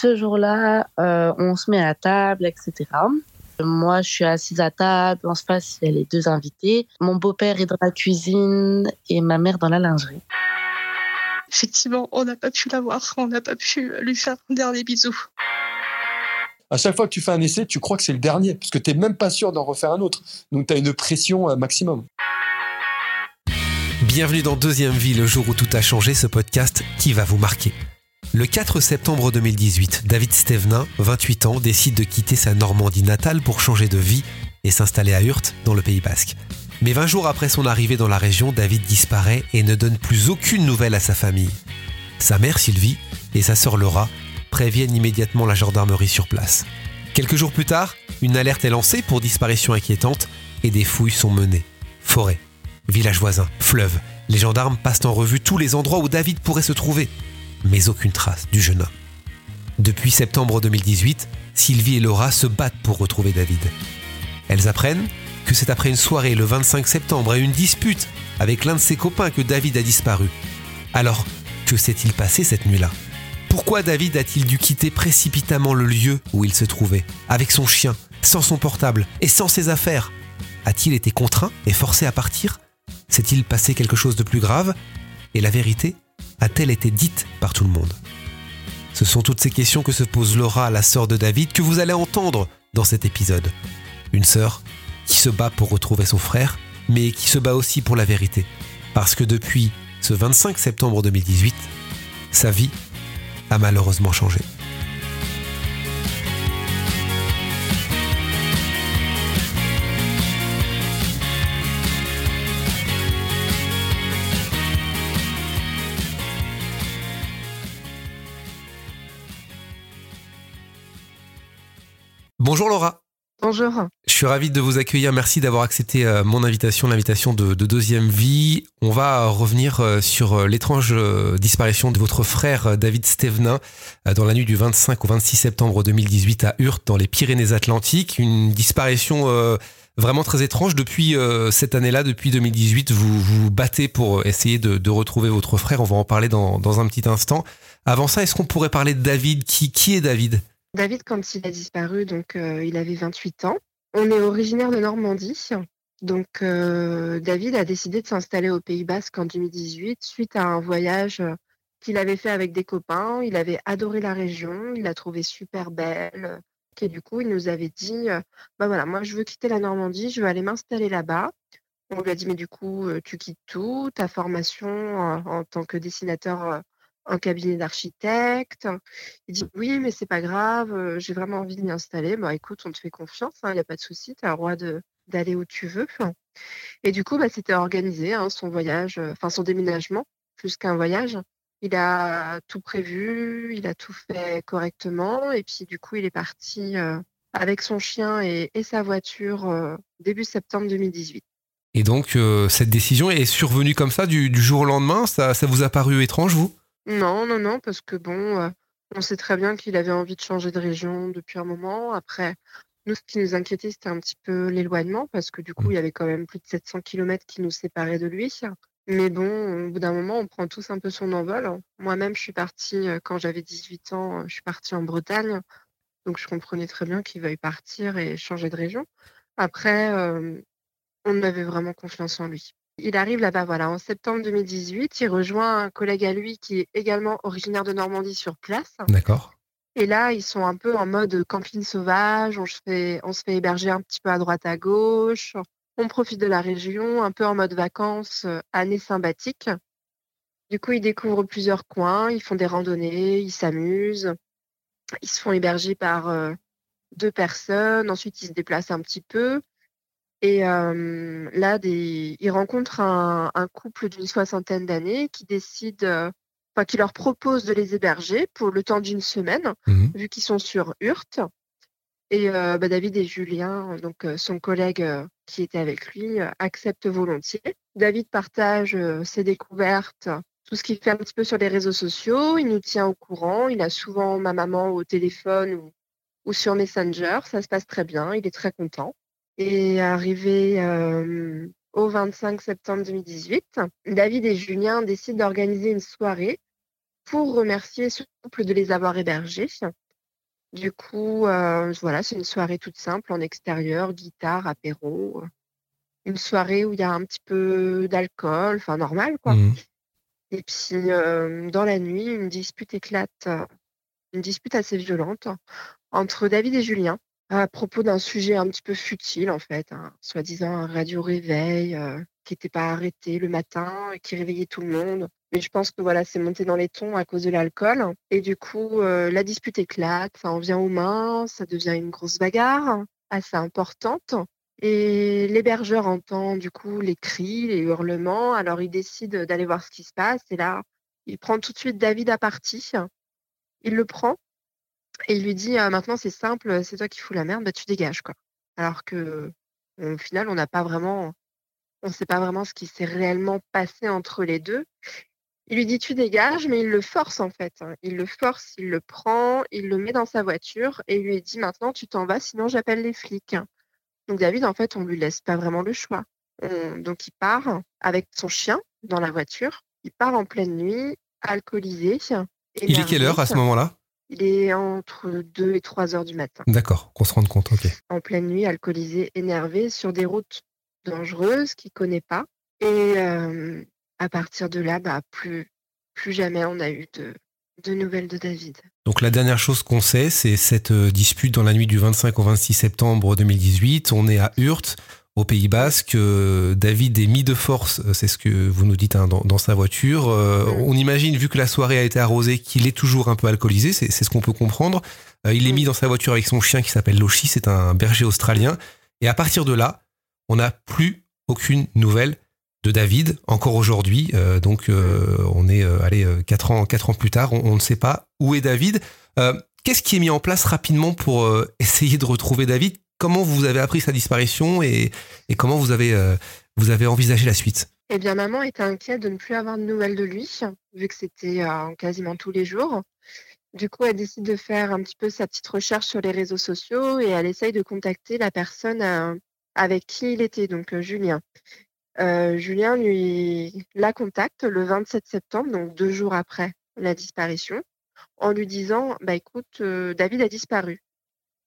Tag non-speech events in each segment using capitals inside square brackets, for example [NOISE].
Ce jour-là, euh, on se met à table, etc. Moi, je suis assise à table. En face, il y a les deux invités. Mon beau-père est dans la cuisine et ma mère dans la lingerie. Effectivement, on n'a pas pu la voir. On n'a pas pu lui faire un dernier bisou. À chaque fois que tu fais un essai, tu crois que c'est le dernier, parce que tu n'es même pas sûr d'en refaire un autre. Donc tu as une pression maximum. Bienvenue dans Deuxième Vie, le jour où tout a changé, ce podcast qui va vous marquer. Le 4 septembre 2018, David Stevenin, 28 ans, décide de quitter sa Normandie natale pour changer de vie et s'installer à Hurt, dans le Pays Basque. Mais 20 jours après son arrivée dans la région, David disparaît et ne donne plus aucune nouvelle à sa famille. Sa mère Sylvie et sa sœur Laura préviennent immédiatement la gendarmerie sur place. Quelques jours plus tard, une alerte est lancée pour disparition inquiétante et des fouilles sont menées. Forêt, village voisin, fleuve. Les gendarmes passent en revue tous les endroits où David pourrait se trouver mais aucune trace du jeune homme. Depuis septembre 2018, Sylvie et Laura se battent pour retrouver David. Elles apprennent que c'est après une soirée le 25 septembre et une dispute avec l'un de ses copains que David a disparu. Alors, que s'est-il passé cette nuit-là? Pourquoi David a-t-il dû quitter précipitamment le lieu où il se trouvait, avec son chien, sans son portable et sans ses affaires? A-t-il été contraint et forcé à partir? S'est-il passé quelque chose de plus grave? Et la vérité a-t-elle été dite par tout le monde? Ce sont toutes ces questions que se pose Laura, la sœur de David, que vous allez entendre dans cet épisode. Une sœur qui se bat pour retrouver son frère, mais qui se bat aussi pour la vérité. Parce que depuis ce 25 septembre 2018, sa vie a malheureusement changé. Bonjour Laura. Bonjour. Je suis ravi de vous accueillir. Merci d'avoir accepté euh, mon invitation, l'invitation de, Deuxième Vie. On va revenir euh, sur euh, l'étrange disparition de votre frère David Stevenin dans la nuit du 25 au 26 septembre 2018 à Hurt, dans les Pyrénées-Atlantiques. Une disparition vraiment très étrange. Depuis cette année-là, depuis 2018, vous vous battez pour essayer de, retrouver votre frère. On va en parler dans, dans un petit instant. Avant ça, est-ce qu'on pourrait parler de David? Qui, qui est David? David, quand il a disparu, donc euh, il avait 28 ans. On est originaire de Normandie. Donc euh, David a décidé de s'installer au Pays Basque en 2018 suite à un voyage euh, qu'il avait fait avec des copains. Il avait adoré la région, il l'a trouvée super belle. Et du coup, il nous avait dit, bah voilà, moi je veux quitter la Normandie, je veux aller m'installer là-bas. On lui a dit, mais du coup, tu quittes tout, ta formation en tant que dessinateur un cabinet d'architecte. Il dit oui, mais c'est pas grave, j'ai vraiment envie de m'y installer. Bah écoute, on te fait confiance, il hein, n'y a pas de souci, tu as le droit d'aller où tu veux. Et du coup, bah, c'était organisé, hein, son voyage, enfin son déménagement, plus qu'un voyage. Il a tout prévu, il a tout fait correctement, et puis du coup, il est parti avec son chien et, sa voiture début septembre 2018. Et donc, cette décision est survenue comme ça du, jour au lendemain? Ça vous a paru étrange, vous? Non, non, non, parce que bon, on sait très bien qu'il avait envie de changer de région depuis un moment. Après, nous, ce qui nous inquiétait, c'était un petit peu l'éloignement, parce que du coup, mmh. il y avait quand même plus de 700 km qui nous séparaient de lui. Mais bon, au bout d'un moment, on prend tous un peu son envol. Moi-même, je suis partie, quand j'avais 18 ans, je suis partie en Bretagne. Donc, je comprenais très bien qu'il veuille partir et changer de région. Après, on avait vraiment confiance en lui. Il arrive là-bas, voilà, en septembre 2018. Il rejoint un collègue à lui qui est également originaire de Normandie sur place. D'accord. Et là, ils sont un peu en mode camping sauvage. On se fait, on se fait héberger un petit peu à droite, à gauche. On profite de la région, un peu en mode vacances, euh, année sympathique. Du coup, ils découvrent plusieurs coins, ils font des randonnées, ils s'amusent. Ils se font héberger par euh, deux personnes. Ensuite, ils se déplacent un petit peu. Et là, des... ils rencontrent un, couple d'une soixantaine d'années qui décide, enfin, qui leur propose de les héberger pour le temps d'une semaine, mmh vu qu'ils sont sur Hurt. Et bah, David et Julien, donc son collègue qui était avec lui, acceptent volontiers. David partage ses découvertes, tout ce qu'il fait un petit peu sur les réseaux sociaux. Il nous tient au courant. Il a souvent ma maman au téléphone ou, ou sur Messenger. Ça se passe très bien. Il est très content. Et arrivé au 25 septembre 2018, David et Julien décident d'organiser une soirée pour remercier ce couple de les avoir hébergés. Du coup, euh, voilà, c'est une soirée toute simple en extérieur, guitare, apéro. Une soirée où il y a un petit peu d'alcool, enfin normal quoi. Mhm. Et puis euh, dans la nuit, une dispute éclate, euh, une dispute assez violente entre David et Julien à propos d'un sujet un petit peu futile en fait, hein, soi-disant un radio réveil euh, qui n'était pas arrêté le matin et qui réveillait tout le monde. Mais je pense que voilà, c'est monté dans les tons à cause de l'alcool. Et du coup, euh, la dispute éclate, ça en vient aux mains, ça devient une grosse bagarre assez importante. Et l'hébergeur entend du coup les cris, les hurlements. Alors il décide d'aller voir ce qui se passe. Et là, il prend tout de suite David à partie. Il le prend et il lui dit «Ah, maintenant c'est simple, c'est toi qui fous la merde, bah tu dégages quoi. Alors que au final, on n'a pas vraiment, on ne sait pas vraiment ce qui s'est réellement passé entre les deux. Il lui dit tu dégages, mais il le force en fait. hein. Il le force, il le prend, il le met dans sa voiture et il lui dit maintenant tu t'en vas, sinon j'appelle les flics. Donc David, en fait, on lui laisse pas vraiment le choix. On- donc il part avec son chien dans la voiture. Il part en pleine nuit, alcoolisé. Il est quelle heure à ce moment-là? Il est entre 2 et 3 heures du matin. D'accord, qu'on se rende compte, ok. En pleine nuit, alcoolisé, énervé, sur des routes dangereuses qu'il connaît pas. Et euh, à partir de là, bah, plus, plus jamais on a eu de, de nouvelles de David. Donc la dernière chose qu'on sait, c'est cette euh, dispute dans la nuit du 25 au 26 septembre 2018. On est à Hurt, au Pays Basque. Euh, David est mis de force, euh, c'est ce que vous nous dites hein, dans, dans sa voiture. Euh. On imagine, vu que la soirée a été arrosée, qu'il est toujours un peu alcoolisé, c'est ce qu'on peut comprendre. Euh, il est mis dans sa voiture avec son chien qui s'appelle Loshi, c'est un berger australien. Et à partir de là, on n'a plus aucune nouvelle de David, encore aujourd'hui. Donc on est allez, quatre ans, quatre ans plus tard, on, on ne sait pas où est David. Qu'est-ce qui est mis en place rapidement pour [LAUGHS] essayer de retrouver David? Comment vous avez appris sa disparition et, comment vous avez, euh, vous avez envisagé la suite? Eh bien, maman était inquiète de ne plus avoir de nouvelles de lui, vu que c'était euh, quasiment tous les jours. Du coup, elle décide de faire un petit peu sa petite recherche sur les réseaux sociaux et elle essaye de contacter la personne euh, avec qui il était, donc Julien. Julien lui la contacte le 27 septembre, donc deux jours après la disparition, en lui disant bah écoute, David a disparu.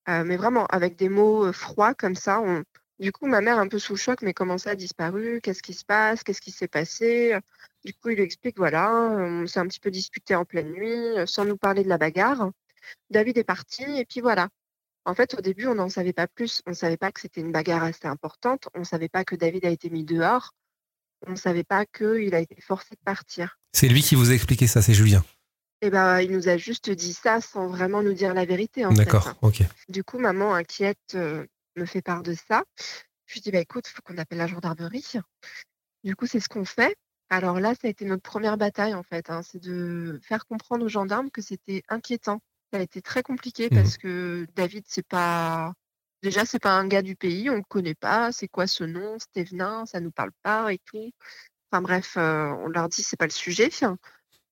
Euh, mais vraiment avec des mots froids comme ça. On... Du coup, ma mère un peu sous le choc, mais comment ça a disparu? Qu'est-ce qui se passe? Qu'est-ce qui s'est passé? Du coup, il lui explique voilà, on s'est un petit peu disputé en pleine nuit, sans nous parler de la bagarre. David est parti et puis voilà. En fait, au début, on n'en savait pas plus. On ne savait pas que c'était une bagarre assez importante. On ne savait pas que David a été mis dehors. On ne savait pas qu'il a été forcé de partir. C'est lui qui vous a expliqué ça, c'est Julien. Et ben, il nous a juste dit ça sans vraiment nous dire la vérité. En fait. D'accord, ok. Du coup, maman inquiète euh, me fait part de ça. Je lui dis bah écoute, il faut qu'on appelle la gendarmerie. Du coup, c'est ce qu'on fait. Alors là, ça a été notre première bataille en fait. hein, c'est de faire comprendre aux gendarmes que c'était inquiétant. Ça a été très compliqué Mhm. parce que David, c'est pas déjà c'est pas un gars du pays, on le connaît pas. C'est quoi ce nom, Stévenin, ça nous parle pas et tout. Enfin bref, euh, on leur dit c'est pas le sujet.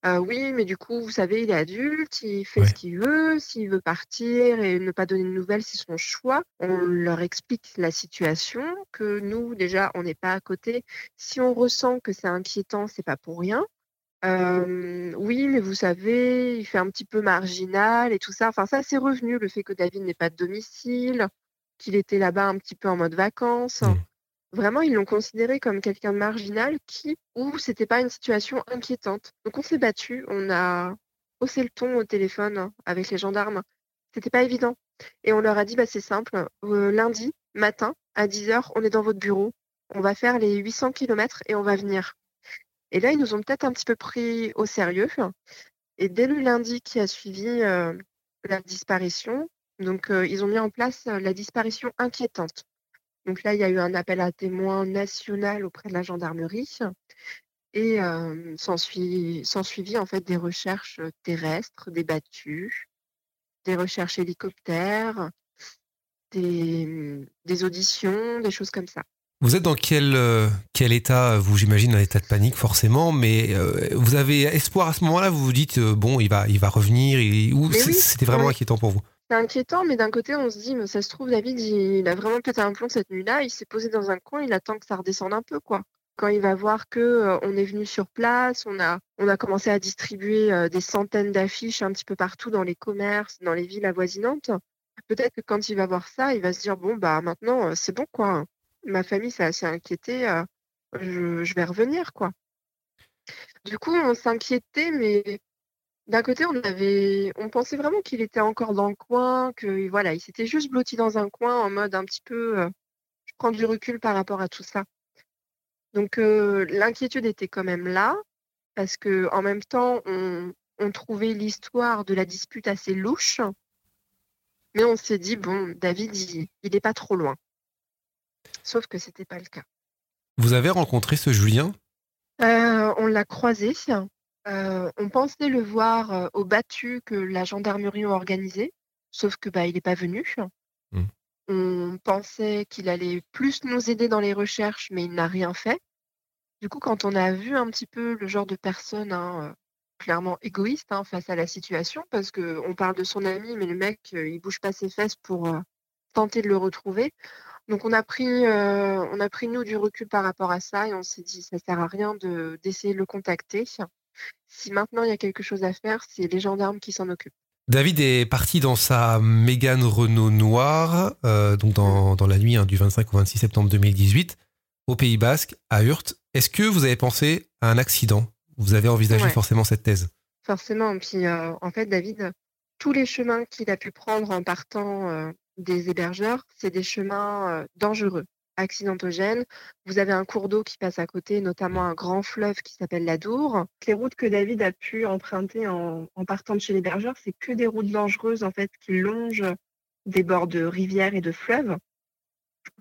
Euh, oui, mais du coup, vous savez, il est adulte, il fait Ouais. ce qu'il veut. S'il veut partir et ne pas donner de nouvelles, c'est son choix. On leur explique la situation, que nous, déjà, on n'est pas à côté. Si on ressent que c'est inquiétant, c'est pas pour rien. Euh, oui, mais vous savez, il fait un petit peu marginal et tout ça. Enfin, ça, c'est revenu, le fait que David n'ait pas de domicile, qu'il était là-bas un petit peu en mode vacances. Mm. Vraiment, ils l'ont considéré comme quelqu'un de marginal qui, où c'était pas une situation inquiétante. Donc, on s'est battu, on a haussé le ton au téléphone avec les gendarmes. C'était pas évident. Et on leur a dit, bah, c'est simple, euh, lundi matin à 10h, on est dans votre bureau, on va faire les 800 km et on va venir. Et là, ils nous ont peut-être un petit peu pris au sérieux. Et dès le lundi qui a suivi euh, la disparition, donc euh, ils ont mis en place la disparition inquiétante. Donc là, il y a eu un appel à témoins national auprès de la gendarmerie et euh, s'ensuit suivi en fait des recherches terrestres, des battues, des recherches hélicoptères, des, des auditions, des choses comme ça. Vous êtes dans quel, euh, quel état Vous, j'imagine, un état de panique forcément, mais euh, vous avez espoir à ce moment-là Vous vous dites, bon, il va, il va revenir il- Ou oui, c'était vraiment inquiétant pour vous? C'est inquiétant, mais d'un côté, on se dit, mais ça se trouve, David, il, a vraiment pété un plomb cette nuit-là, il s'est posé dans un coin, il attend que ça redescende un peu, quoi. quand il va voir que on est venu sur place, on a, on a commencé à distribuer des centaines d'affiches un petit peu partout dans les commerces, dans les villes avoisinantes, peut-être que quand il va voir ça, il va se dire bon bah maintenant c'est bon quoi. Ma famille s'est assez inquiétée, je, je, vais revenir quoi. Du coup, on s'inquiétait, mais d'un côté, on avait, on pensait vraiment qu'il était encore dans le coin, que voilà, il s'était juste blotti dans un coin en mode un petit peu, je prends du recul par rapport à tout ça. Donc l'inquiétude était quand même là, parce que en même temps, on, trouvait l'histoire de la dispute assez louche, mais on s'est dit bon, David, il n'est pas trop loin. Sauf que c'était pas le cas. Vous avez rencontré ce Julien? Euh, On l'a croisé. Euh, on pensait le voir euh, au battu que la gendarmerie a organisé, sauf que bah, il n'est pas venu. Mmh. On pensait qu'il allait plus nous aider dans les recherches, mais il n'a rien fait. Du coup, quand on a vu un petit peu le genre de personne hein, clairement égoïste hein, face à la situation, parce qu'on parle de son ami, mais le mec, il bouge pas ses fesses pour tenter de le retrouver. Donc on a pris, on a pris nous du recul par rapport à ça et on s'est dit ça sert à rien de d'essayer de le contacter. Si maintenant il y a quelque chose à faire, c'est les gendarmes qui s'en occupent. David est parti dans sa Mégane Renault noire, euh, donc dans, dans, la nuit hein, du 25 au 26 septembre 2018, au Pays Basque, à Hurt. Est-ce que vous avez pensé à un accident? Vous avez envisagé forcément cette thèse? Forcément. Puis euh, en fait, David, tous les chemins qu'il a pu prendre en partant euh, des hébergeurs, c'est des chemins dangereux accidentogène. Vous avez un cours d'eau qui passe à côté, notamment un grand fleuve qui s'appelle la Dour. Les routes que David a pu emprunter en, partant de chez l'hébergeur, c'est que des routes dangereuses en fait qui longent des bords de rivières et de fleuves,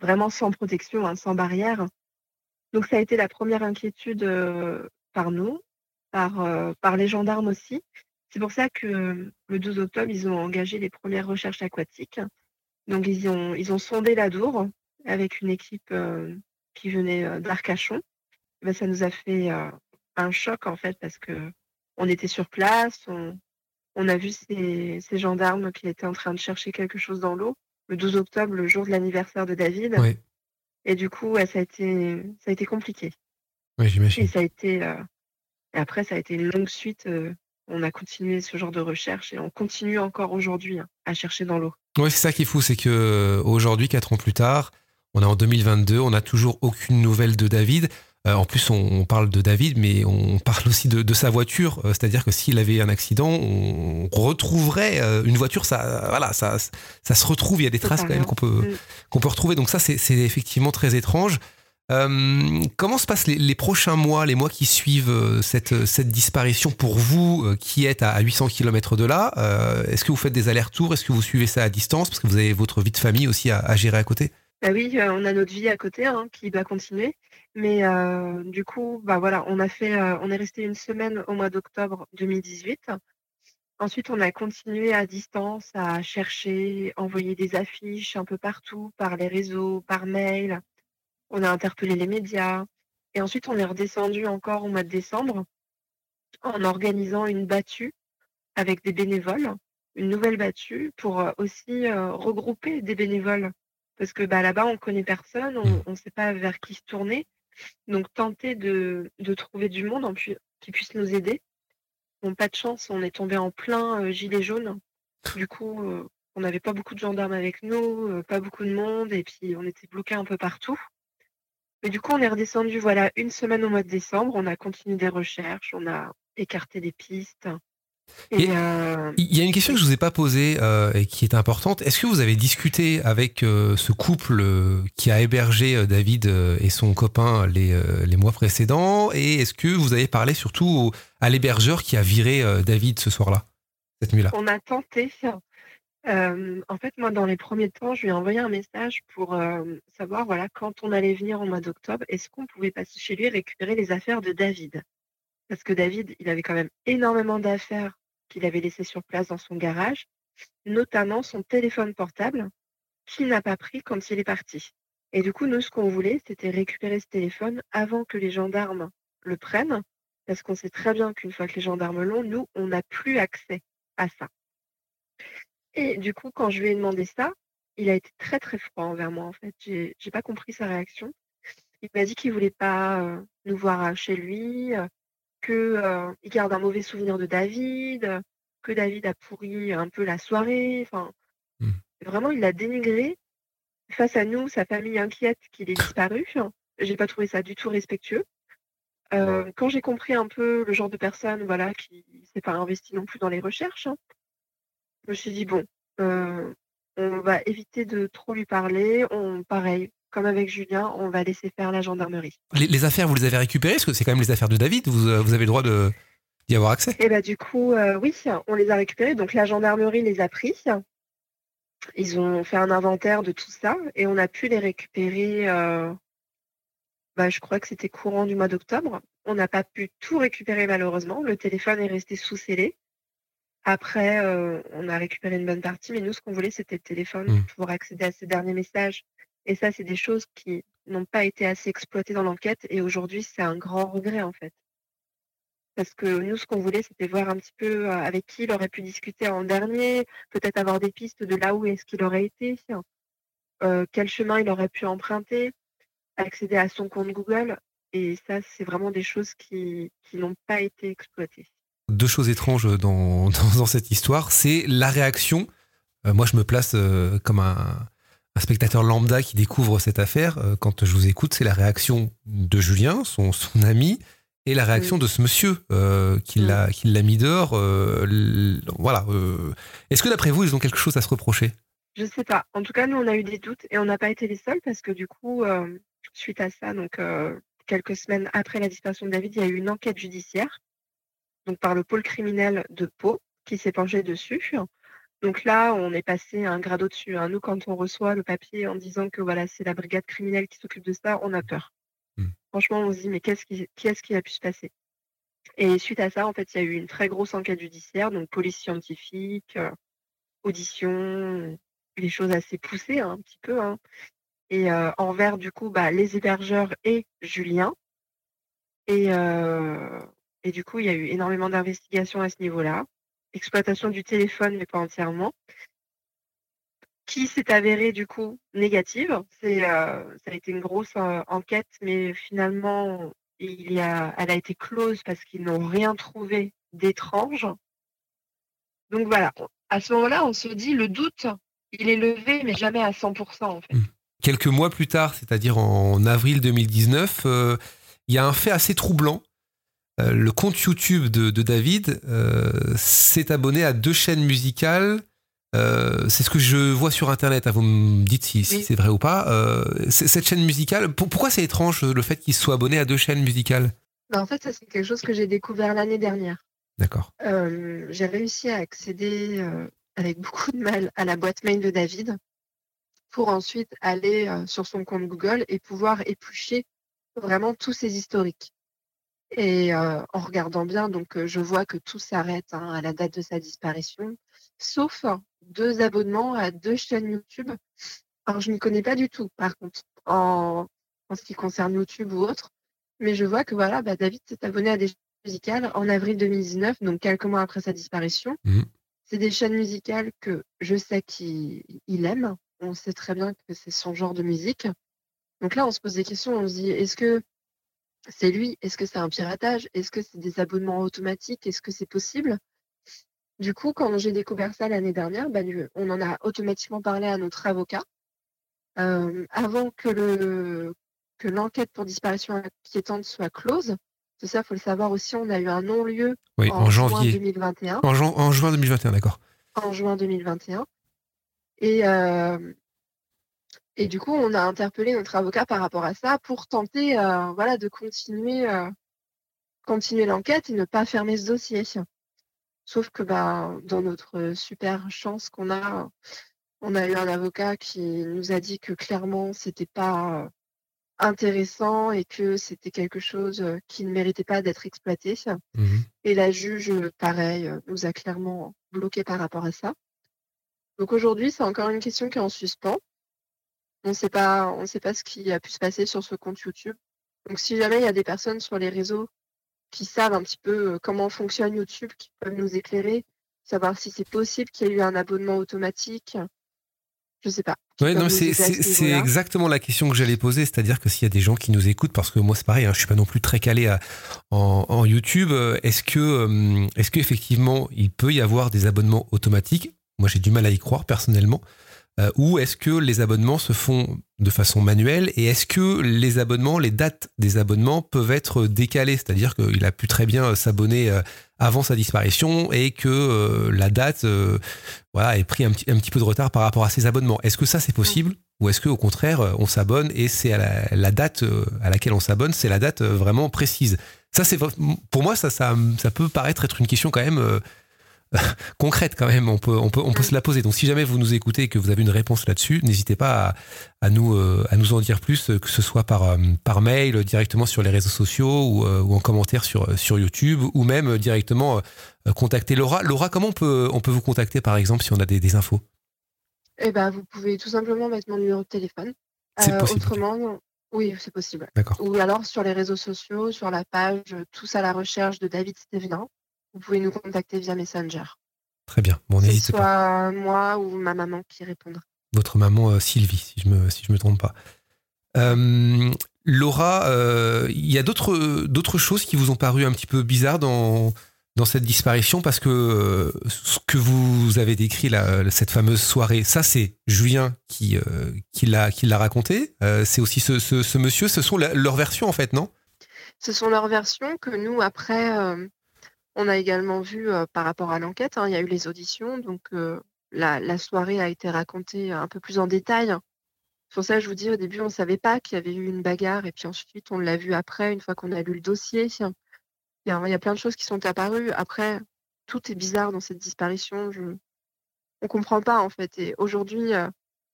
vraiment sans protection, hein, sans barrière. Donc ça a été la première inquiétude par nous, par, par les gendarmes aussi. C'est pour ça que le 12 octobre, ils ont engagé les premières recherches aquatiques. Donc ils ont, ils ont sondé la Dour avec une équipe qui venait d'Arcachon. Ben, ça nous a fait un choc en fait parce que on était sur place, on, a vu ces, gendarmes qui étaient en train de chercher quelque chose dans l'eau le 12 octobre, le jour de l'anniversaire de David. Et du coup, ça, a été, ça a été compliqué. Oui, j'imagine. Et ça a été, et après, ça a été une longue suite. on a continué ce genre de recherche et on continue encore aujourd'hui hein, à chercher dans l'eau. Oui, c'est ça qui est fou, c'est que aujourd'hui, quatre ans plus tard, on est en 2022, on n'a toujours aucune nouvelle de David. Euh, en plus, on, parle de David, mais on parle aussi de, sa voiture. Euh, c'est-à-dire que s'il avait un accident, on retrouverait euh, une voiture. Ça, voilà, ça, ça se retrouve. Il y a des traces quand même qu'on peut, mm. qu'on peut retrouver. Donc ça, c'est effectivement très étrange. comment se passent les, prochains mois, les mois qui suivent cette, cette disparition pour vous qui êtes à 800 km de là Est-ce que vous faites des allers-retours? Est-ce que vous suivez ça à distance? Parce que vous avez votre vie de famille aussi à gérer à côté bah oui, on a notre vie à côté hein, qui doit continuer. Mais du coup, bah voilà, on a fait, on est resté une semaine au mois d'octobre 2018. Ensuite, on a continué à distance à chercher, envoyer des affiches un peu partout, par les réseaux, par mail. On a interpellé les médias. Et ensuite, on est redescendu encore au mois de décembre en organisant une battue avec des bénévoles, une nouvelle battue pour aussi regrouper des bénévoles parce que bah, là-bas, on ne connaît personne, on ne mmh. sait pas vers qui se tourner. Donc, tenter de, trouver du monde qui puisse nous aider. Bon, pas de chance, on est tombé en plein euh, gilet jaune. Du coup, euh, on n'avait pas beaucoup de gendarmes avec nous, euh, pas beaucoup de monde, et puis on était bloqué un peu partout. Mais du coup, on est redescendu voilà une semaine au mois de décembre. On a continué des recherches, on a écarté des pistes. Euh, il y a une question que je vous ai pas posée euh, et qui est importante. Est-ce que vous avez discuté avec euh, ce couple qui a hébergé David et son copain les, les mois précédents? Et est-ce que vous avez parlé surtout à l'hébergeur qui a viré David ce soir-là, cette nuit-là? On a tenté. en fait, moi, dans les premiers temps, je lui ai envoyé un message pour savoir, voilà, quand on allait venir au mois d'octobre, est-ce qu'on pouvait passer chez lui et récupérer les affaires de David? Parce que David, il avait quand même énormément d'affaires qu'il avait laissées sur place dans son garage, notamment son téléphone portable qu'il n'a pas pris quand il est parti. Et du coup, nous, ce qu'on voulait, c'était récupérer ce téléphone avant que les gendarmes le prennent, parce qu'on sait très bien qu'une fois que les gendarmes l'ont, nous, on n'a plus accès à ça. Et du coup, quand je lui ai demandé ça, il a été très très froid envers moi en fait. J'ai, j'ai pas compris sa réaction. Il m'a dit qu'il voulait pas nous voir chez lui, que il garde un mauvais souvenir de David, que David a pourri un peu la soirée. Enfin, Mmh. vraiment, il l'a dénigré face à nous, sa famille inquiète qu'il ait disparu. J'ai pas trouvé ça du tout respectueux. Euh, quand j'ai compris un peu le genre de personne, voilà, qui s'est pas investi non plus dans les recherches, hein, je me suis dit bon, euh, on va éviter de trop lui parler. On, pareil, comme avec Julien, on va laisser faire la gendarmerie. Les, les affaires, vous les avez récupérées? Parce que c'est quand même les affaires de David, vous, euh, vous avez le droit d'y avoir accès. Et bah du coup, euh, oui, on les a récupérés. Donc la gendarmerie les a pris. Ils ont fait un inventaire de tout ça et on a pu les récupérer. euh, bah, je crois que c'était courant du mois d'octobre. On n'a pas pu tout récupérer malheureusement. Le téléphone est resté sous scellé. Après, euh, on a récupéré une bonne partie, mais nous, ce qu'on voulait, c'était le téléphone Mm. pour pouvoir accéder à ces derniers messages. Et ça, c'est des choses qui n'ont pas été assez exploitées dans l'enquête. Et aujourd'hui, c'est un grand regret, en fait. Parce que nous, ce qu'on voulait, c'était voir un petit peu euh, avec qui il aurait pu discuter en dernier, peut-être avoir des pistes de là où est-ce qu'il aurait été, euh, quel chemin il aurait pu emprunter, accéder à son compte Google. Et ça, c'est vraiment des choses qui, n'ont pas été exploitées. Deux choses étranges [LAUGHS] dans, cette histoire, c'est la réaction. Euh, moi, je me place comme un, un spectateur lambda qui découvre cette affaire. Euh, quand je vous écoute, c'est la réaction de Julien, son, son ami, et la réaction de ce monsieur euh, qui l'a mis dehors. euh, voilà. Est-ce que d'après vous, ils ont quelque chose à se reprocher? Je sais pas. En tout cas, nous, on a eu des doutes et on n'a pas été les seuls parce que du coup, suite à ça, donc quelques semaines après la disparition de David, il y a eu une enquête judiciaire, donc par le pôle criminel de Pau, qui s'est penché dessus. Donc là, on est passé un grade au-dessus. hein. Nous, quand on reçoit le papier en disant que voilà, c'est la brigade criminelle qui s'occupe de ça, on a peur. Hmm. Franchement, on se dit mais qu'est-ce qui, qu'est-ce qui a pu se passer? Et suite à ça, en fait, il y a eu une très grosse enquête judiciaire, donc police scientifique, euh, audition, des choses assez poussées hein, un petit peu. hein. Et euh, envers du coup bah, les hébergeurs et Julien. Et, euh, et du coup, il y a eu énormément d'investigations à ce niveau-là. Exploitation du téléphone, mais pas entièrement. Qui s'est avérée du coup négative. Euh, ça a été une grosse euh, enquête, mais finalement, elle a été close parce qu'ils n'ont rien trouvé d'étrange. Donc voilà, à ce moment-là, on se dit le doute, il est levé, mais jamais à 100% en fait. Quelques mois plus tard, c'est-à-dire en avril 2019, euh, il y a un fait assez troublant. Euh, le compte YouTube de, de David euh, s'est abonné à deux chaînes musicales. Euh, c'est ce que je vois sur Internet. hein, Vous me dites si, si Oui. c'est vrai ou pas. Euh, cette chaîne musicale, pour- pourquoi c'est étrange le fait qu'il soit abonné à deux chaînes musicales? Ben, en fait, ça c'est quelque chose que j'ai découvert l'année dernière. D'accord. Euh, j'ai réussi à accéder avec beaucoup de mal à la boîte mail de David pour ensuite aller sur son compte Google et pouvoir éplucher vraiment tous ses historiques. Et euh, en regardant bien, donc je vois que tout s'arrête hein, à la date de sa disparition, sauf deux abonnements à deux chaînes YouTube. Alors je m'y connais pas du tout, par contre, en, en ce qui concerne YouTube ou autre, mais je vois que voilà, bah, David s'est abonné à des chaînes musicales en avril 2019, donc quelques mois après sa disparition. Mhm. C'est des chaînes musicales que je sais qu'il il aime. On sait très bien que c'est son genre de musique. Donc là, on se pose des questions. On se dit, est-ce que c'est lui Est-ce que c'est un piratage? Est-ce que c'est des abonnements automatiques? Est-ce que c'est possible? Du coup, quand j'ai découvert ça l'année dernière, bah, on en a automatiquement parlé à notre avocat. Euh, avant que le que l'enquête pour disparition inquiétante soit close, c'est ça, faut le savoir aussi, on a eu un non-lieu Oui, en, juin janvier. 2021 En, juin 2021, d'accord. en juin 2021. Et, euh, et du coup, on a interpellé notre avocat par rapport à ça pour tenter euh, voilà, de continuer, euh, continuer l'enquête et ne pas fermer ce dossier. Sauf que bah, dans notre super chance qu'on a, on a eu un avocat qui nous a dit que clairement, c'était pas euh, intéressant et que c'était quelque chose euh, qui ne méritait pas d'être exploité. Mhm. Et la juge, pareil, nous a clairement bloqué par rapport à ça. Donc aujourd'hui, c'est encore une question qui est en suspens. On ne sait pas, on sait pas ce qui a pu se passer sur ce compte YouTube. Donc si jamais il y a des personnes sur les réseaux qui savent un petit peu euh, comment fonctionne YouTube, qui peuvent nous éclairer, savoir si c'est possible qu'il y ait eu un abonnement automatique, je sais pas. Ouais, non, c'est exactement la question que j'allais poser, c'est-à-dire que s'il y a des gens qui nous écoutent, parce que moi c'est pareil, hein, je suis pas non plus très calé en, en, YouTube, est-ce que, est-ce qu'effectivement il peut y avoir des abonnements automatiques? Moi j'ai du mal à y croire personnellement. Euh, ou est-ce que les abonnements se font de façon manuelle et est-ce que les abonnements, les dates des abonnements peuvent être décalées? C'est-à-dire qu'il a pu très bien euh, s'abonner euh, avant sa disparition et que la date voilà, ait pris un petit, un petit peu de retard par rapport à ses abonnements. Est-ce que ça c'est possible? Ou est-ce qu'au contraire on s'abonne et c'est la, date à laquelle on s'abonne, c'est la date vraiment précise? Ça c'est pour moi ça, ça, ça peut paraître être une question quand même [LAUGHS] concrète quand même, on peut, on peut, on peut se la poser. Donc si jamais vous nous écoutez et que vous avez une réponse là-dessus, n'hésitez pas à, nous, euh, à nous en dire plus, que ce soit par, euh, par mail, directement sur les réseaux sociaux ou, euh, ou en commentaire sur, sur YouTube ou même directement contacter Laura. Laura, comment on peut, on peut vous contacter par exemple si on a des, infos? Eh ben, Vous pouvez tout simplement mettre mon numéro de téléphone. Autrement, oui, c'est possible. D'accord. Ou alors sur les réseaux sociaux, sur la page Tous à la recherche de David Stévenin vous pouvez nous contacter via Messenger. Très bien. Bon, n'hésitez pas. Soit moi ou ma maman qui répondra. Votre maman euh, Sylvie, si je me si je me trompe pas. Euh, Laura, euh, il y a d'autres d'autres choses qui vous ont paru un petit peu bizarres dans dans cette disparition? Parce que ce que vous avez décrit cette fameuse soirée, ça c'est Julien qui qui l'a qui l'a raconté. c'est aussi ce, ce, monsieur. Ce sont leurs versions en fait, non? Ce sont leurs versions que nous après on a également vu par rapport à l'enquête, hein, il y a eu les auditions, donc la, soirée a été racontée un peu plus en détail. C'est pour ça que je vous dis, au début, on ne savait pas qu'il y avait eu une bagarre, et puis ensuite, on l'a vu après, une fois qu'on a lu le dossier. Il y, a, plein de choses qui sont apparues. Après, tout est bizarre dans cette disparition. Je... On ne comprend pas, en fait. Et aujourd'hui,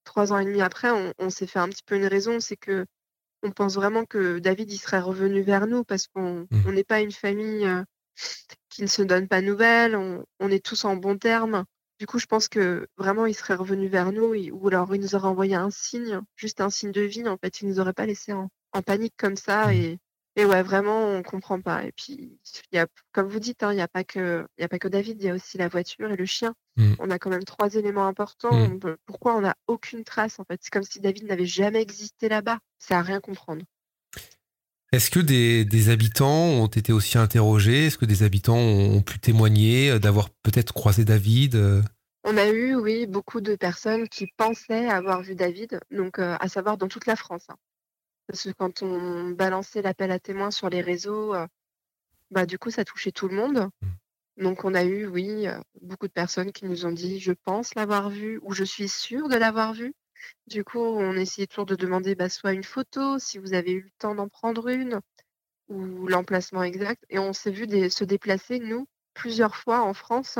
trois ans et demi après, on, s'est fait un petit peu une raison, c'est que on pense vraiment que David y serait revenu vers nous parce qu'on mmh. n'est pas une famille qui ne se donnent pas de nouvelles, on, est tous en bons termes. Du coup, je pense que vraiment, il serait revenu vers nous ou alors il nous aurait envoyé un signe, juste un signe de vie. En fait, il nous aurait pas laissé en, panique comme ça. Mmh. Et, et, ouais, vraiment, on comprend pas. Et puis, y a, comme vous dites, hein, il n'y a, pas que, a pas que David, il y a aussi la voiture et le chien. Mmh. On a quand même trois éléments importants. Mmh. pourquoi on n'a aucune trace En fait, c'est comme si David n'avait jamais existé là-bas. C'est à rien comprendre. Est-ce que des, habitants ont été aussi interrogés? Est-ce que des habitants ont, pu témoigner euh, d'avoir peut-être croisé David euh? On a eu, oui, beaucoup de personnes qui pensaient avoir vu David, donc euh, à savoir dans toute la France. Hein. Parce que quand on balançait l'appel à témoins sur les réseaux, bah, du coup, ça touchait tout le monde. Mmh. Donc on a eu, oui, beaucoup de personnes qui nous ont dit je pense l'avoir vu ou je suis sûre de l'avoir vu. Du coup, on essayait toujours de demander bah, soit une photo, si vous avez eu le temps d'en prendre une, ou l'emplacement exact. Et on s'est vu se déplacer, nous, plusieurs fois en France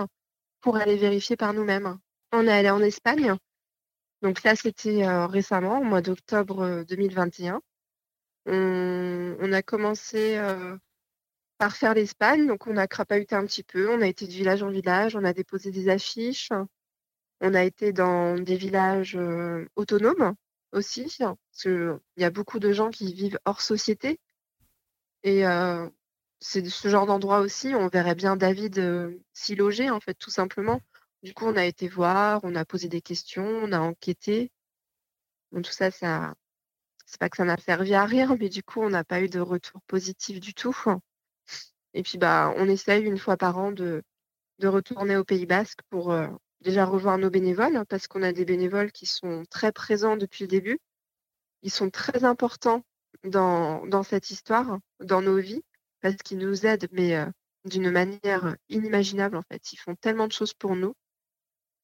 pour aller vérifier par nous-mêmes. On est allé en Espagne. Donc là, c'était euh, récemment, au mois d'octobre 2021. Euh, on, a commencé euh, par faire l'Espagne. Donc on a crapahuté un petit peu. On a été de village en village. On a déposé des affiches. On a été dans des villages autonomes aussi, parce qu'il y a beaucoup de gens qui vivent hors société. Et c'est ce genre d'endroit aussi, on verrait bien David s'y loger, en fait, tout simplement. Du coup, on a été voir, on a posé des questions, on a enquêté. Donc, tout ça, c'est pas que ça n'a servi à rien, mais du coup, on n'a pas eu de retour positif du tout. Et puis, bah, on essaye une fois par an de retourner au Pays Basque pour, déjà revoir nos bénévoles, hein, parce qu'on a des bénévoles qui sont très présents depuis le début. Ils sont très importants dans, dans cette histoire, dans nos vies, parce qu'ils nous aident, mais euh, d'une manière inimaginable, en fait. Ils font tellement de choses pour nous.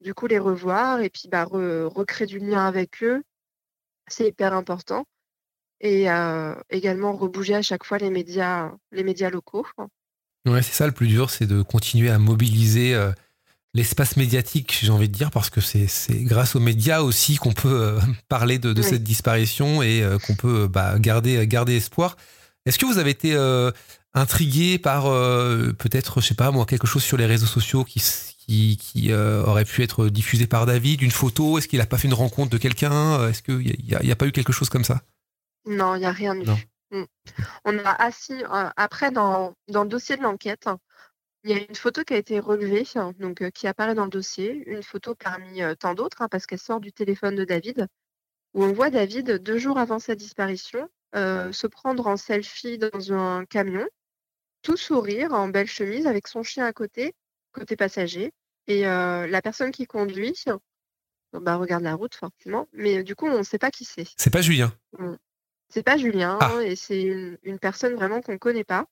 Du coup, les revoir et puis bah, recréer du lien avec eux, c'est hyper important. Et euh, également rebouger à chaque fois les médias, les médias locaux. Ouais, c'est ça le plus dur, c'est de continuer à mobiliser euh, l'espace médiatique, j'ai envie de dire, parce que c'est grâce aux médias aussi qu'on peut euh, [LAUGHS] parler de, cette disparition et euh, qu'on peut bah, garder, garder espoir. Est-ce que vous avez été euh, intrigué par peut-être, je sais pas moi, quelque chose sur les réseaux sociaux qui, qui, qui aurait pu être diffusé par David, une photo? Est-ce qu'il n'a pas fait une rencontre de quelqu'un? Est-ce qu'il n'y a, a, pas eu quelque chose comme ça? Non, il n'y a rien eu. Mm. On a assis, après, dans, dans le dossier de l'enquête, il y a une photo qui a été relevée, donc qui apparaît dans le dossier, une photo parmi tant d'autres, hein, parce qu'elle sort du téléphone de David. où on voit David, deux jours avant sa disparition, se prendre en selfie dans un camion, tout sourire, en belle chemise, avec son chien à côté, côté passager. Et la personne qui conduit, bah, regarde la route forcément, mais du coup, on ne sait pas qui c'est. C'est pas Julien. C'est pas Julien, Ah. et c'est une, une personne vraiment qu'on ne connaît pas.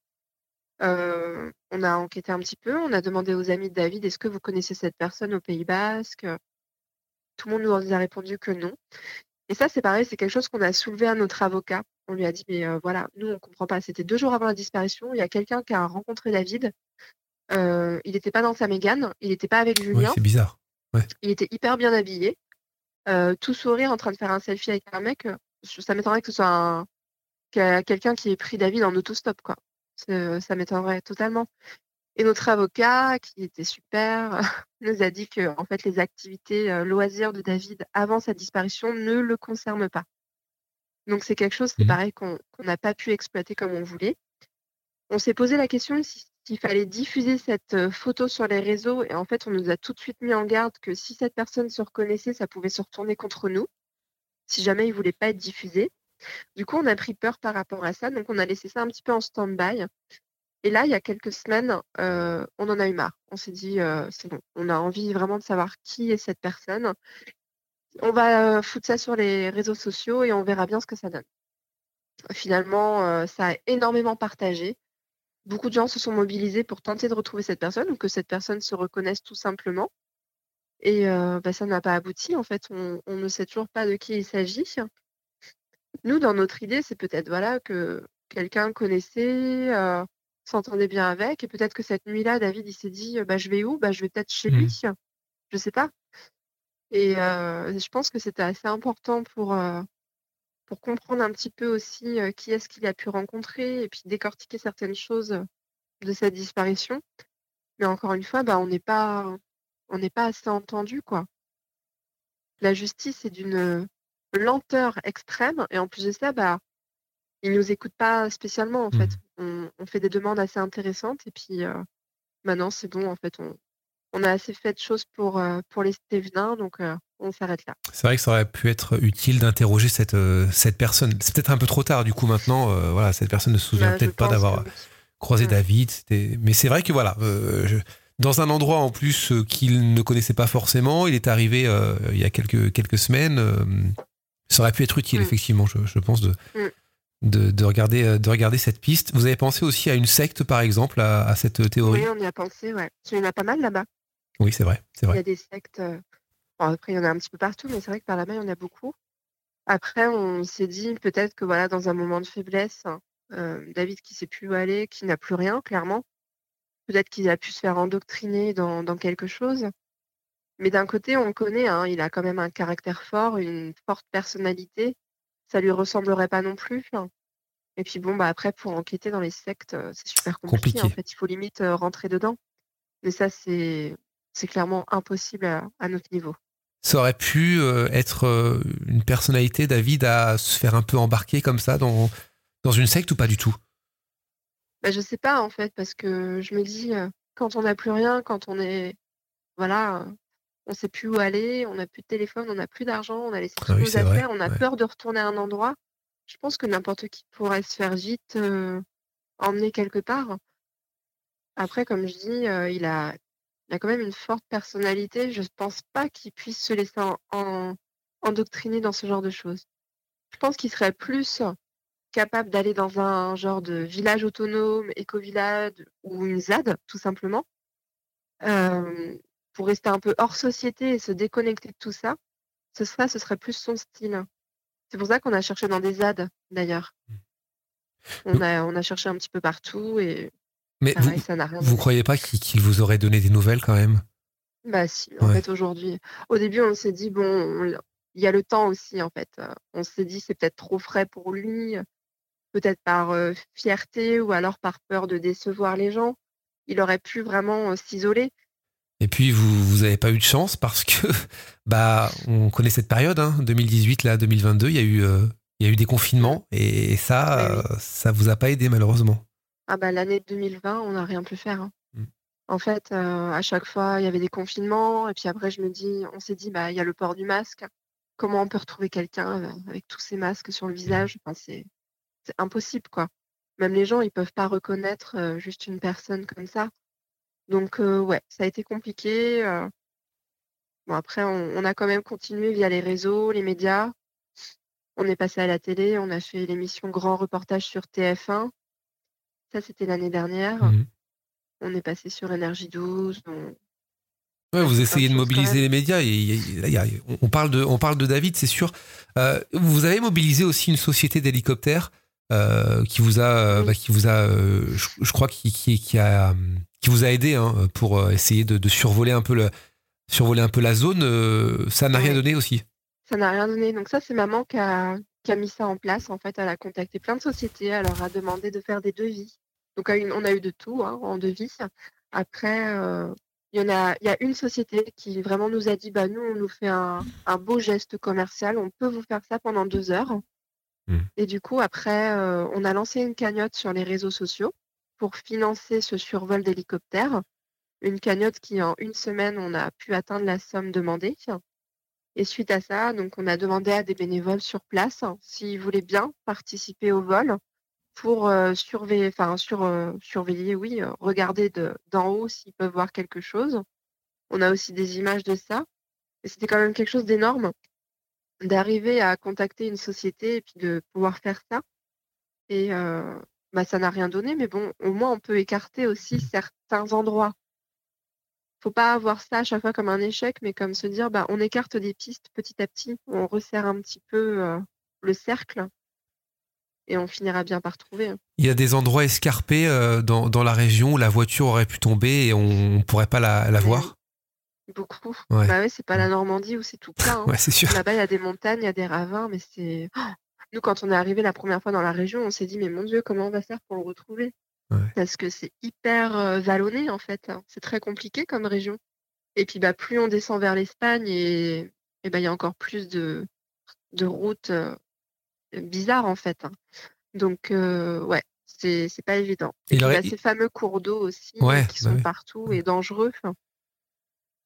Euh, on a enquêté un petit peu, on a demandé aux amis de David, est-ce que vous connaissez cette personne au Pays Basque? Tout le monde nous a répondu que non. Et ça, c'est pareil, c'est quelque chose qu'on a soulevé à notre avocat. On lui a dit, mais euh, voilà, nous, on comprend pas. C'était deux jours avant la disparition. Il y a quelqu'un qui a rencontré David. Euh, il n'était pas dans sa mégane, il n'était pas avec Julien. c'est bizarre. Il était hyper bien habillé, tout sourire, en train de faire un selfie avec un mec. Ça m'étonnerait que ce soit un- que- quelqu'un qui ait pris David en autostop, quoi. Ça m'étonnerait totalement. Et notre avocat, qui était super, [LAUGHS] nous a dit que en fait, les activités euh, loisirs de David avant sa disparition ne le concernent pas. Donc c'est quelque chose, c'est Mhm. pareil, qu'on n'a pas pu exploiter comme on voulait. On s'est posé la question si- s'il fallait diffuser cette euh, photo sur les réseaux et en fait, on nous a tout de suite mis en garde que si cette personne se reconnaissait, ça pouvait se retourner contre nous, si jamais il voulait pas être diffusé. Du coup, on a pris peur par rapport à ça, donc on a laissé ça un petit peu en stand-by. Et là, il y a quelques semaines, euh, on en a eu marre. On s'est dit, euh, c'est bon, on a envie vraiment de savoir qui est cette personne. On va euh, foutre ça sur les réseaux sociaux et on verra bien ce que ça donne. Finalement, ça a énormément partagé. Beaucoup de gens se sont mobilisés pour tenter de retrouver cette personne ou que cette personne se reconnaisse tout simplement. Et bah, ça n'a pas abouti. En fait, on ne sait toujours pas de qui il s'agit. Nous, dans notre idée, c'est peut-être voilà que quelqu'un connaissait, euh, s'entendait bien avec, et peut-être que cette nuit-là, David, il s'est dit, bah, je vais où? Bah, je vais peut-être chez Mhm. lui. Je sais pas. Et euh, je pense que c'était assez important pour, euh, pour comprendre un petit peu aussi euh, qui est-ce qu'il a pu rencontrer et puis décortiquer certaines choses de cette disparition. Mais encore une fois, bah, on n'est pas, on n'est pas assez entendu, quoi. La justice est d'une lenteur extrême et en plus de ça, bah, ils nous écoutent pas spécialement en fait. On, on fait des demandes assez intéressantes et puis euh, maintenant c'est bon en fait. On, on a assez fait de choses pour, euh, pour les Stévenins, donc euh, on s'arrête là. C'est vrai que ça aurait pu être utile d'interroger cette, euh, cette personne. C'est peut-être un peu trop tard, du coup, maintenant. voilà, cette personne ne se souvient Bah, peut-être pas d'avoir que croisé Ouais. David. Mais c'est vrai que voilà, je- dans un endroit en plus qu'il ne connaissait pas forcément, il est arrivé il y a quelques, quelques semaines. Ça aurait pu être utile, Mm. effectivement, je, je pense, de, Mm. de, de regarder, euh, de regarder cette piste. Vous avez pensé aussi à une secte, par exemple, à, à cette théorie? Oui, on y a pensé, ouais. Il y en a pas mal là-bas. Oui, c'est vrai, c'est Il y vrai. a des sectes. euh, bon, après, il y en a un petit peu partout, mais c'est vrai que par là-bas, il y en a beaucoup. Après, on s'est dit peut-être que voilà, dans un moment de faiblesse, hein, euh, David qui sait plus où aller, qui n'a plus rien, clairement, peut-être qu'il a pu se faire endoctriner dans, dans quelque chose. Mais d'un côté, on le connaît, hein, il a quand même un caractère fort, une forte personnalité. Ça lui ressemblerait pas non plus. hein. Et puis bon, bah après, pour enquêter dans les sectes, euh, c'est super compliqué. En fait, il faut limite euh, rentrer dedans. Mais ça, c'est c'est clairement impossible à, à notre niveau. Ça aurait pu euh, être une personnalité, David, à se faire un peu embarquer comme ça dans, dans une secte ou pas du tout? Bah, je sais pas en fait, parce que je me dis, quand on n'a plus rien, quand on est, voilà, on sait plus où aller, on n'a plus de téléphone, on n'a plus d'argent, on a laissé Ah toutes oui, affaires, on a ouais. peur de retourner à un endroit. Je pense que n'importe qui pourrait se faire vite euh, emmener quelque part. Après, comme je dis, euh, il a, il a quand même une forte personnalité. Je pense pas qu'il puisse se laisser en, en- endoctriner dans ce genre de choses. Je pense qu'il serait plus capable d'aller dans un genre de village autonome, éco-village ou une ZAD, tout simplement, euh, pour rester un peu hors société et se déconnecter de tout ça. Ce serait, ce serait plus son style. C'est pour ça qu'on a cherché dans des ZAD, d'ailleurs. On a, on a cherché un petit peu partout et Mais vous, ça n'a rien vous croyez pas qu'il vous aurait donné des nouvelles quand même? Bah si, en Ouais. fait, aujourd'hui. Au début, on s'est dit, bon, on- il y a le temps aussi, en fait. On s'est dit, c'est peut-être trop frais pour lui, peut-être par euh, fierté ou alors par peur de décevoir les gens. Il aurait pu vraiment euh, s'isoler. Et puis vous vous avez pas eu de chance parce que [LAUGHS] bah on connaît cette période hein, 2018 là 2022 il y a eu euh, il y a eu des confinements et ça Oui, oui. euh, ça vous a pas aidé malheureusement. Ah bah l'année 2020, on n'a rien pu faire. hein. Mm. En fait, euh, à chaque fois, il y avait des confinements. Et puis après, je me dis, on s'est dit, bah il y a le port du masque. comment on peut retrouver quelqu'un avec tous ces masques sur le visage? Enfin, c'est impossible quoi. Même les gens ils peuvent pas reconnaître juste une personne comme ça. Donc ouais, ça a été compliqué. Bon après on, on, a quand même continué via les réseaux, les médias. On est passé à la télé, on a fait l'émission Grand Reportage sur TF1. Ça, c'était l'année dernière. Mmh on est passé sur Énergie 12. vous essayez de mobiliser les médias. Et, on, parle de, on parle de David, c'est sûr. Euh, vous avez mobilisé aussi une société d'hélicoptères euh, qui vous a, bah, qui vous a, euh, je, crois, qui, qui, a, qui vous a aidé hein, pour essayer de, survoler un peu le, survoler un peu la zone. ça n'a rien donné aussi. Ça n'a rien donné. Donc ça, c'est maman qui a, qui a mis ça en place. En fait, elle a contacté plein de sociétés. Elle leur a demandé de faire des devis. Donc on a eu de tout hein, en devis. Après, euh, il y en a, il y a une société qui vraiment nous a dit, bah nous, on nous fait un, beau geste commercial. On peut vous faire ça pendant deux heures. Mmh. Et du coup, après, euh, on a lancé une cagnotte sur les réseaux sociaux pour financer ce survol d'hélicoptère. Une cagnotte qui, en une semaine, on a pu atteindre la somme demandée. Et suite à ça, donc on a demandé à des bénévoles sur place s'ils voulaient bien participer au vol pour euh, surveiller, enfin sur, euh, surveiller, oui, euh, regarder d'en haut s'ils peuvent voir quelque chose. On a aussi des images de ça. Et c'était quand même quelque chose d'énorme d'arriver à contacter une société et puis de pouvoir faire ça. Et bah, ça n'a rien donné, mais bon, au moins on peut écarter aussi certains endroits faut pas voir ça à chaque fois comme un échec, mais comme se dire, bah, on écarte des pistes petit à petit, on resserre un petit peu euh, le cercle et on finira bien par trouver. Il y a des endroits escarpés euh, dans, la région où la voiture aurait pu tomber et on ne pourrait pas la, voir? Beaucoup. Ouais. Bah ouais, c'est pas la Normandie où c'est tout plein. Hein. c'est sûr. Là-bas, il y a des montagnes, il y a des ravins, mais c'est. Oh Nous, quand on est arrivé la première fois dans la région, on s'est dit, mais mon Dieu, comment on va faire pour le retrouver? Parce que c'est hyper vallonné en fait. Hein. C'est très compliqué comme région. Et puis bah, plus on descend vers l'Espagne et, bah, il y a encore plus de, de routes bizarres en fait. Hein. Donc ouais, c'est pas évident. Et, puis, bah, ces fameux cours d'eau aussi qui sont partout et dangereux.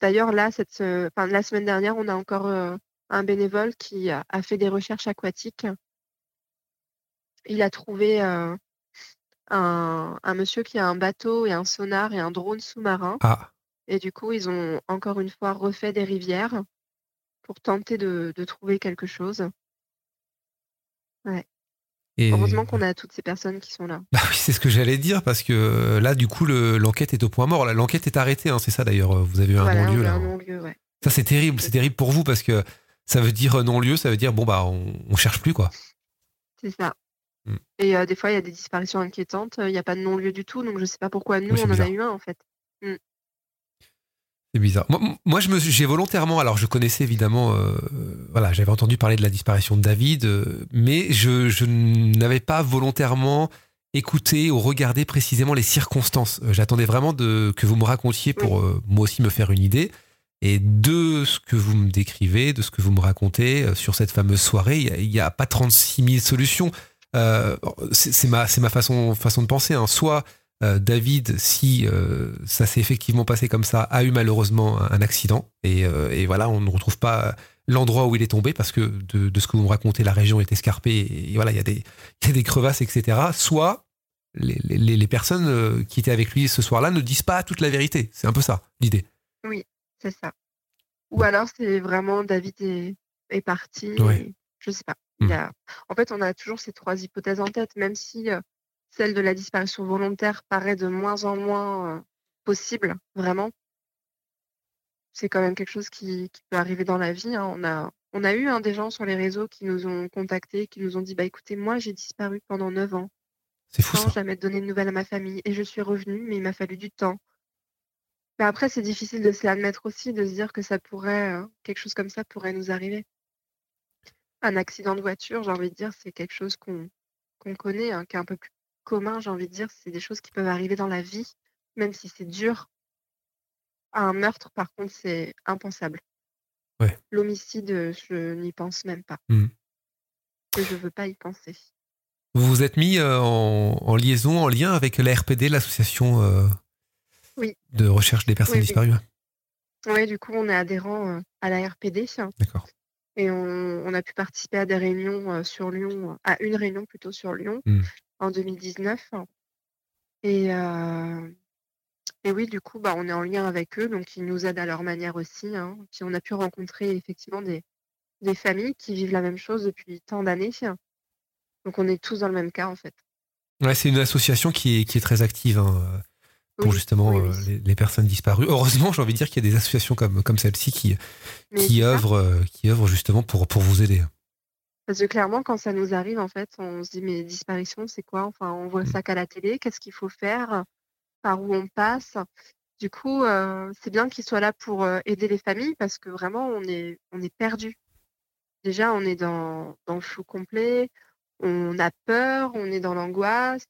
D'ailleurs là, cette, la semaine dernière, on a encore un bénévole qui a, fait des recherches aquatiques. Il a trouvé un, monsieur qui a un bateau et un sonar et un drone sous-marin. Ah. Et du coup, ils ont encore une fois refait des rivières pour tenter de, trouver quelque chose. Ouais. Heureusement qu'on a toutes ces personnes qui sont là. Bah oui, c'est ce que j'allais dire parce que euh, là, du coup, l'enquête est au point mort. L'enquête est arrêtée, hein, c'est ça d'ailleurs. Vous avez eu un non-lieu là. Ça, c'est terrible. C'est terrible pour vous parce que ça veut dire non-lieu, ça veut dire bon, bah, on, on cherche plus quoi. C'est ça. Mmh. Et des fois, il y a des disparitions inquiétantes. Il n'y a pas de non-lieu du tout, donc je ne sais pas pourquoi nous, on en a eu un, en fait. Mmh. C'est bizarre. Moi, je me j'ai volontairement, alors je connaissais évidemment, voilà, j'avais entendu parler de la disparition de David, mais je, n'avais pas volontairement écouté ou regardé précisément les circonstances. J'attendais vraiment de, que vous me racontiez pour moi aussi me faire une idée. Et de ce que vous me décrivez, de ce que vous me racontez sur cette fameuse soirée, il n'y a, a, pas 36 000 solutions. Euh, c'est ma, ma façon, façon de penser. Hein. Soit euh, David, si euh, ça s'est effectivement passé comme ça, a eu malheureusement un, accident. Et, voilà, on ne retrouve pas l'endroit où il est tombé parce que de, ce que vous me racontez, la région est escarpée et, voilà, il y, a des, des crevasses, etc. Soit les, les, personnes qui étaient avec lui ce soir-là ne disent pas toute la vérité. C'est un peu ça, l'idée. Oui, c'est ça. Ou alors c'est vraiment David est, est parti. je je sais pas. Mmh. En fait, on a toujours ces trois hypothèses en tête, même si celle de la disparition volontaire paraît de moins en moins possible, vraiment. C'est quand même quelque chose qui, peut arriver dans la vie. Hein. On, a, on a eu un des gens sur les réseaux qui nous ont contactés, qui nous ont dit bah écoutez, moi j'ai disparu pendant 9 ans. C'est fou. Sans jamais donné de nouvelles à ma famille. Et je suis revenue, mais il m'a fallu du temps. Mais après, c'est difficile de se l'admettre aussi, de se dire que ça pourrait, quelque chose comme ça pourrait nous arriver. Un accident de voiture, j'ai envie de dire, c'est quelque chose qu'on connaît, hein, qui est un peu plus commun, j'ai envie de dire. C'est des choses qui peuvent arriver dans la vie, même si c'est dur. Un meurtre, par contre, c'est impensable. L'homicide, je n'y pense même pas. Mmh. Et je veux pas y penser. Vous vous êtes mis en, liaison, en lien avec la RPD, l'association de recherche des personnes disparues Oui, du coup, on est adhérent à la RPD. D'accord. Et on, a pu participer à des réunions sur Lyon, à une réunion plutôt sur Lyon Mmh. en 2019. Et, et oui, du coup, bah, on est en lien avec eux, donc ils nous aident à leur manière aussi. hein. Puis on a pu rencontrer effectivement des, des familles qui vivent la même chose depuis tant d'années. Donc on est tous dans le même cas en fait. Ouais, c'est une association qui est, qui est très active hein, pour Oui, justement oui, euh, oui. les, les personnes disparues. Heureusement, j'ai envie de dire qu'il y a des associations comme, comme celle-ci qui, Mais qui, œuvrent, euh, qui œuvrent justement pour, pour vous aider. Parce que clairement, quand ça nous arrive, en fait, on se dit, mais disparition, c'est quoi? Enfin, on voit Mm. ça qu'à la télé, qu'est-ce qu'il faut faire? Par où on passe? Du coup, euh, c'est bien qu'ils soient là pour aider les familles parce que vraiment, on est, on est perdu. Déjà, on est dans, dans le flou complet, on a peur, on est dans l'angoisse.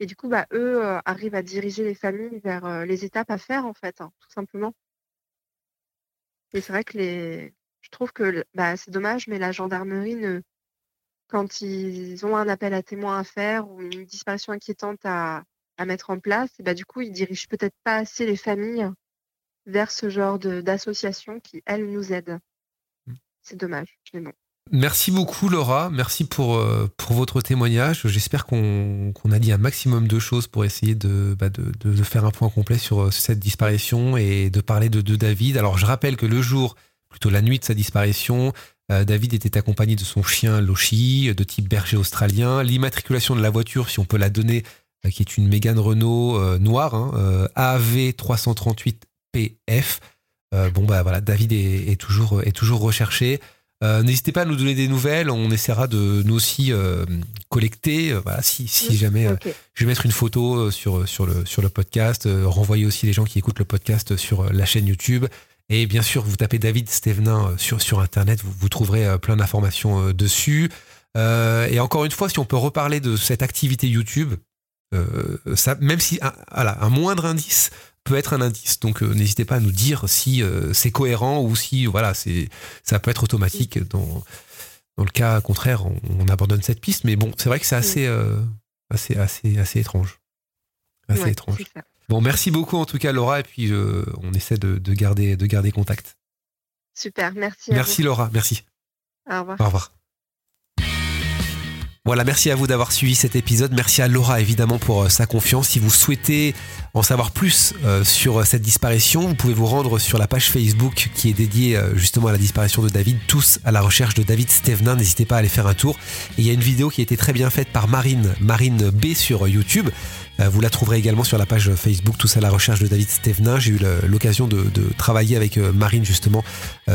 Et du coup, bah, eux arrivent à diriger les familles vers les étapes à faire, en fait, hein, tout simplement. Et c'est vrai que les... je trouve que bah, c'est dommage, mais la gendarmerie, ne... quand ils ont un appel à témoins à faire ou une disparition inquiétante à, à mettre en place, et bah, du coup, ils dirigent peut-être pas assez les familles vers ce genre de- d'associations qui, elles, nous aident. Mm. C'est dommage, mais bon. Merci beaucoup Laura, merci pour, euh, pour votre témoignage. J'espère qu'on a dit un maximum de choses pour essayer de, bah, de, faire un point complet sur euh, cette disparition et de parler de, David. Alors je rappelle que le jour, plutôt la nuit de sa disparition, euh, David était accompagné de son chien Loshi, de type berger australien. L'immatriculation de la voiture, si on peut la donner, qui est une Mégane Renault noire, AV 338 PF. Bon bah voilà, David est toujours, est toujours recherché. Euh, N'hésitez pas à nous donner des nouvelles, on essaiera de nous aussi euh, collecter. euh, voilà, si, si Mm. jamais, euh, je vais mettre une photo sur, sur, le, sur le podcast, renvoyer aussi les gens qui écoutent le podcast sur la chaîne YouTube. Et bien sûr, vous tapez David Stevenin sur, sur Internet, vous, vous trouverez plein d'informations dessus. Et encore une fois, si on peut reparler de cette activité YouTube, ça, même si un, voilà, un moindre indice peut être un indice. Donc euh, n'hésitez pas à nous dire si euh, c'est cohérent ou si voilà, c'est ça peut être automatique. Dans, dans le cas contraire, on, on abandonne cette piste. Mais bon, c'est vrai que c'est assez, euh, assez, assez, assez étrange. Assez Ouais, étrange. Bon, merci beaucoup en tout cas Laura, et puis euh, on essaie de, de garder, de garder contact. Super, merci. à Merci Laura, merci. Au revoir. Au revoir. Voilà, merci à vous d'avoir suivi cet épisode. Merci à Laura évidemment pour euh, sa confiance. Si vous souhaitez en savoir plus euh, sur euh, cette disparition, vous pouvez vous rendre sur la page Facebook qui est dédiée justement à la disparition de David, tous à la recherche de David Stevenin. N'hésitez pas à aller faire un tour. Et il y a une vidéo qui a été très bien faite par Marine, Marine B sur YouTube. Vous la trouverez également sur la page Facebook Tous à la recherche de David Stevenin. J'ai eu l'occasion de, de travailler avec Marine justement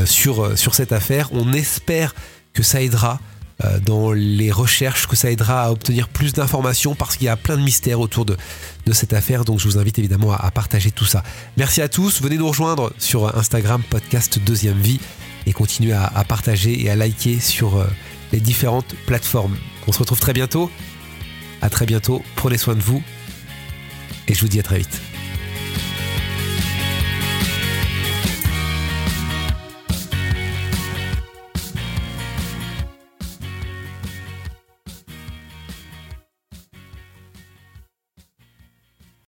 sur, sur cette affaire. On espère que ça aidera dans les recherches, que ça aidera à obtenir plus d'informations parce qu'il y a plein de mystères autour de, cette affaire. Donc je vous invite évidemment à, partager tout ça. Merci à tous. Venez nous rejoindre sur Instagram podcast Deuxième Vie et continuez à, à partager et à liker sur euh, les différentes plateformes. On se retrouve très bientôt. À très bientôt. Prenez soin de vous et je vous dis à très vite.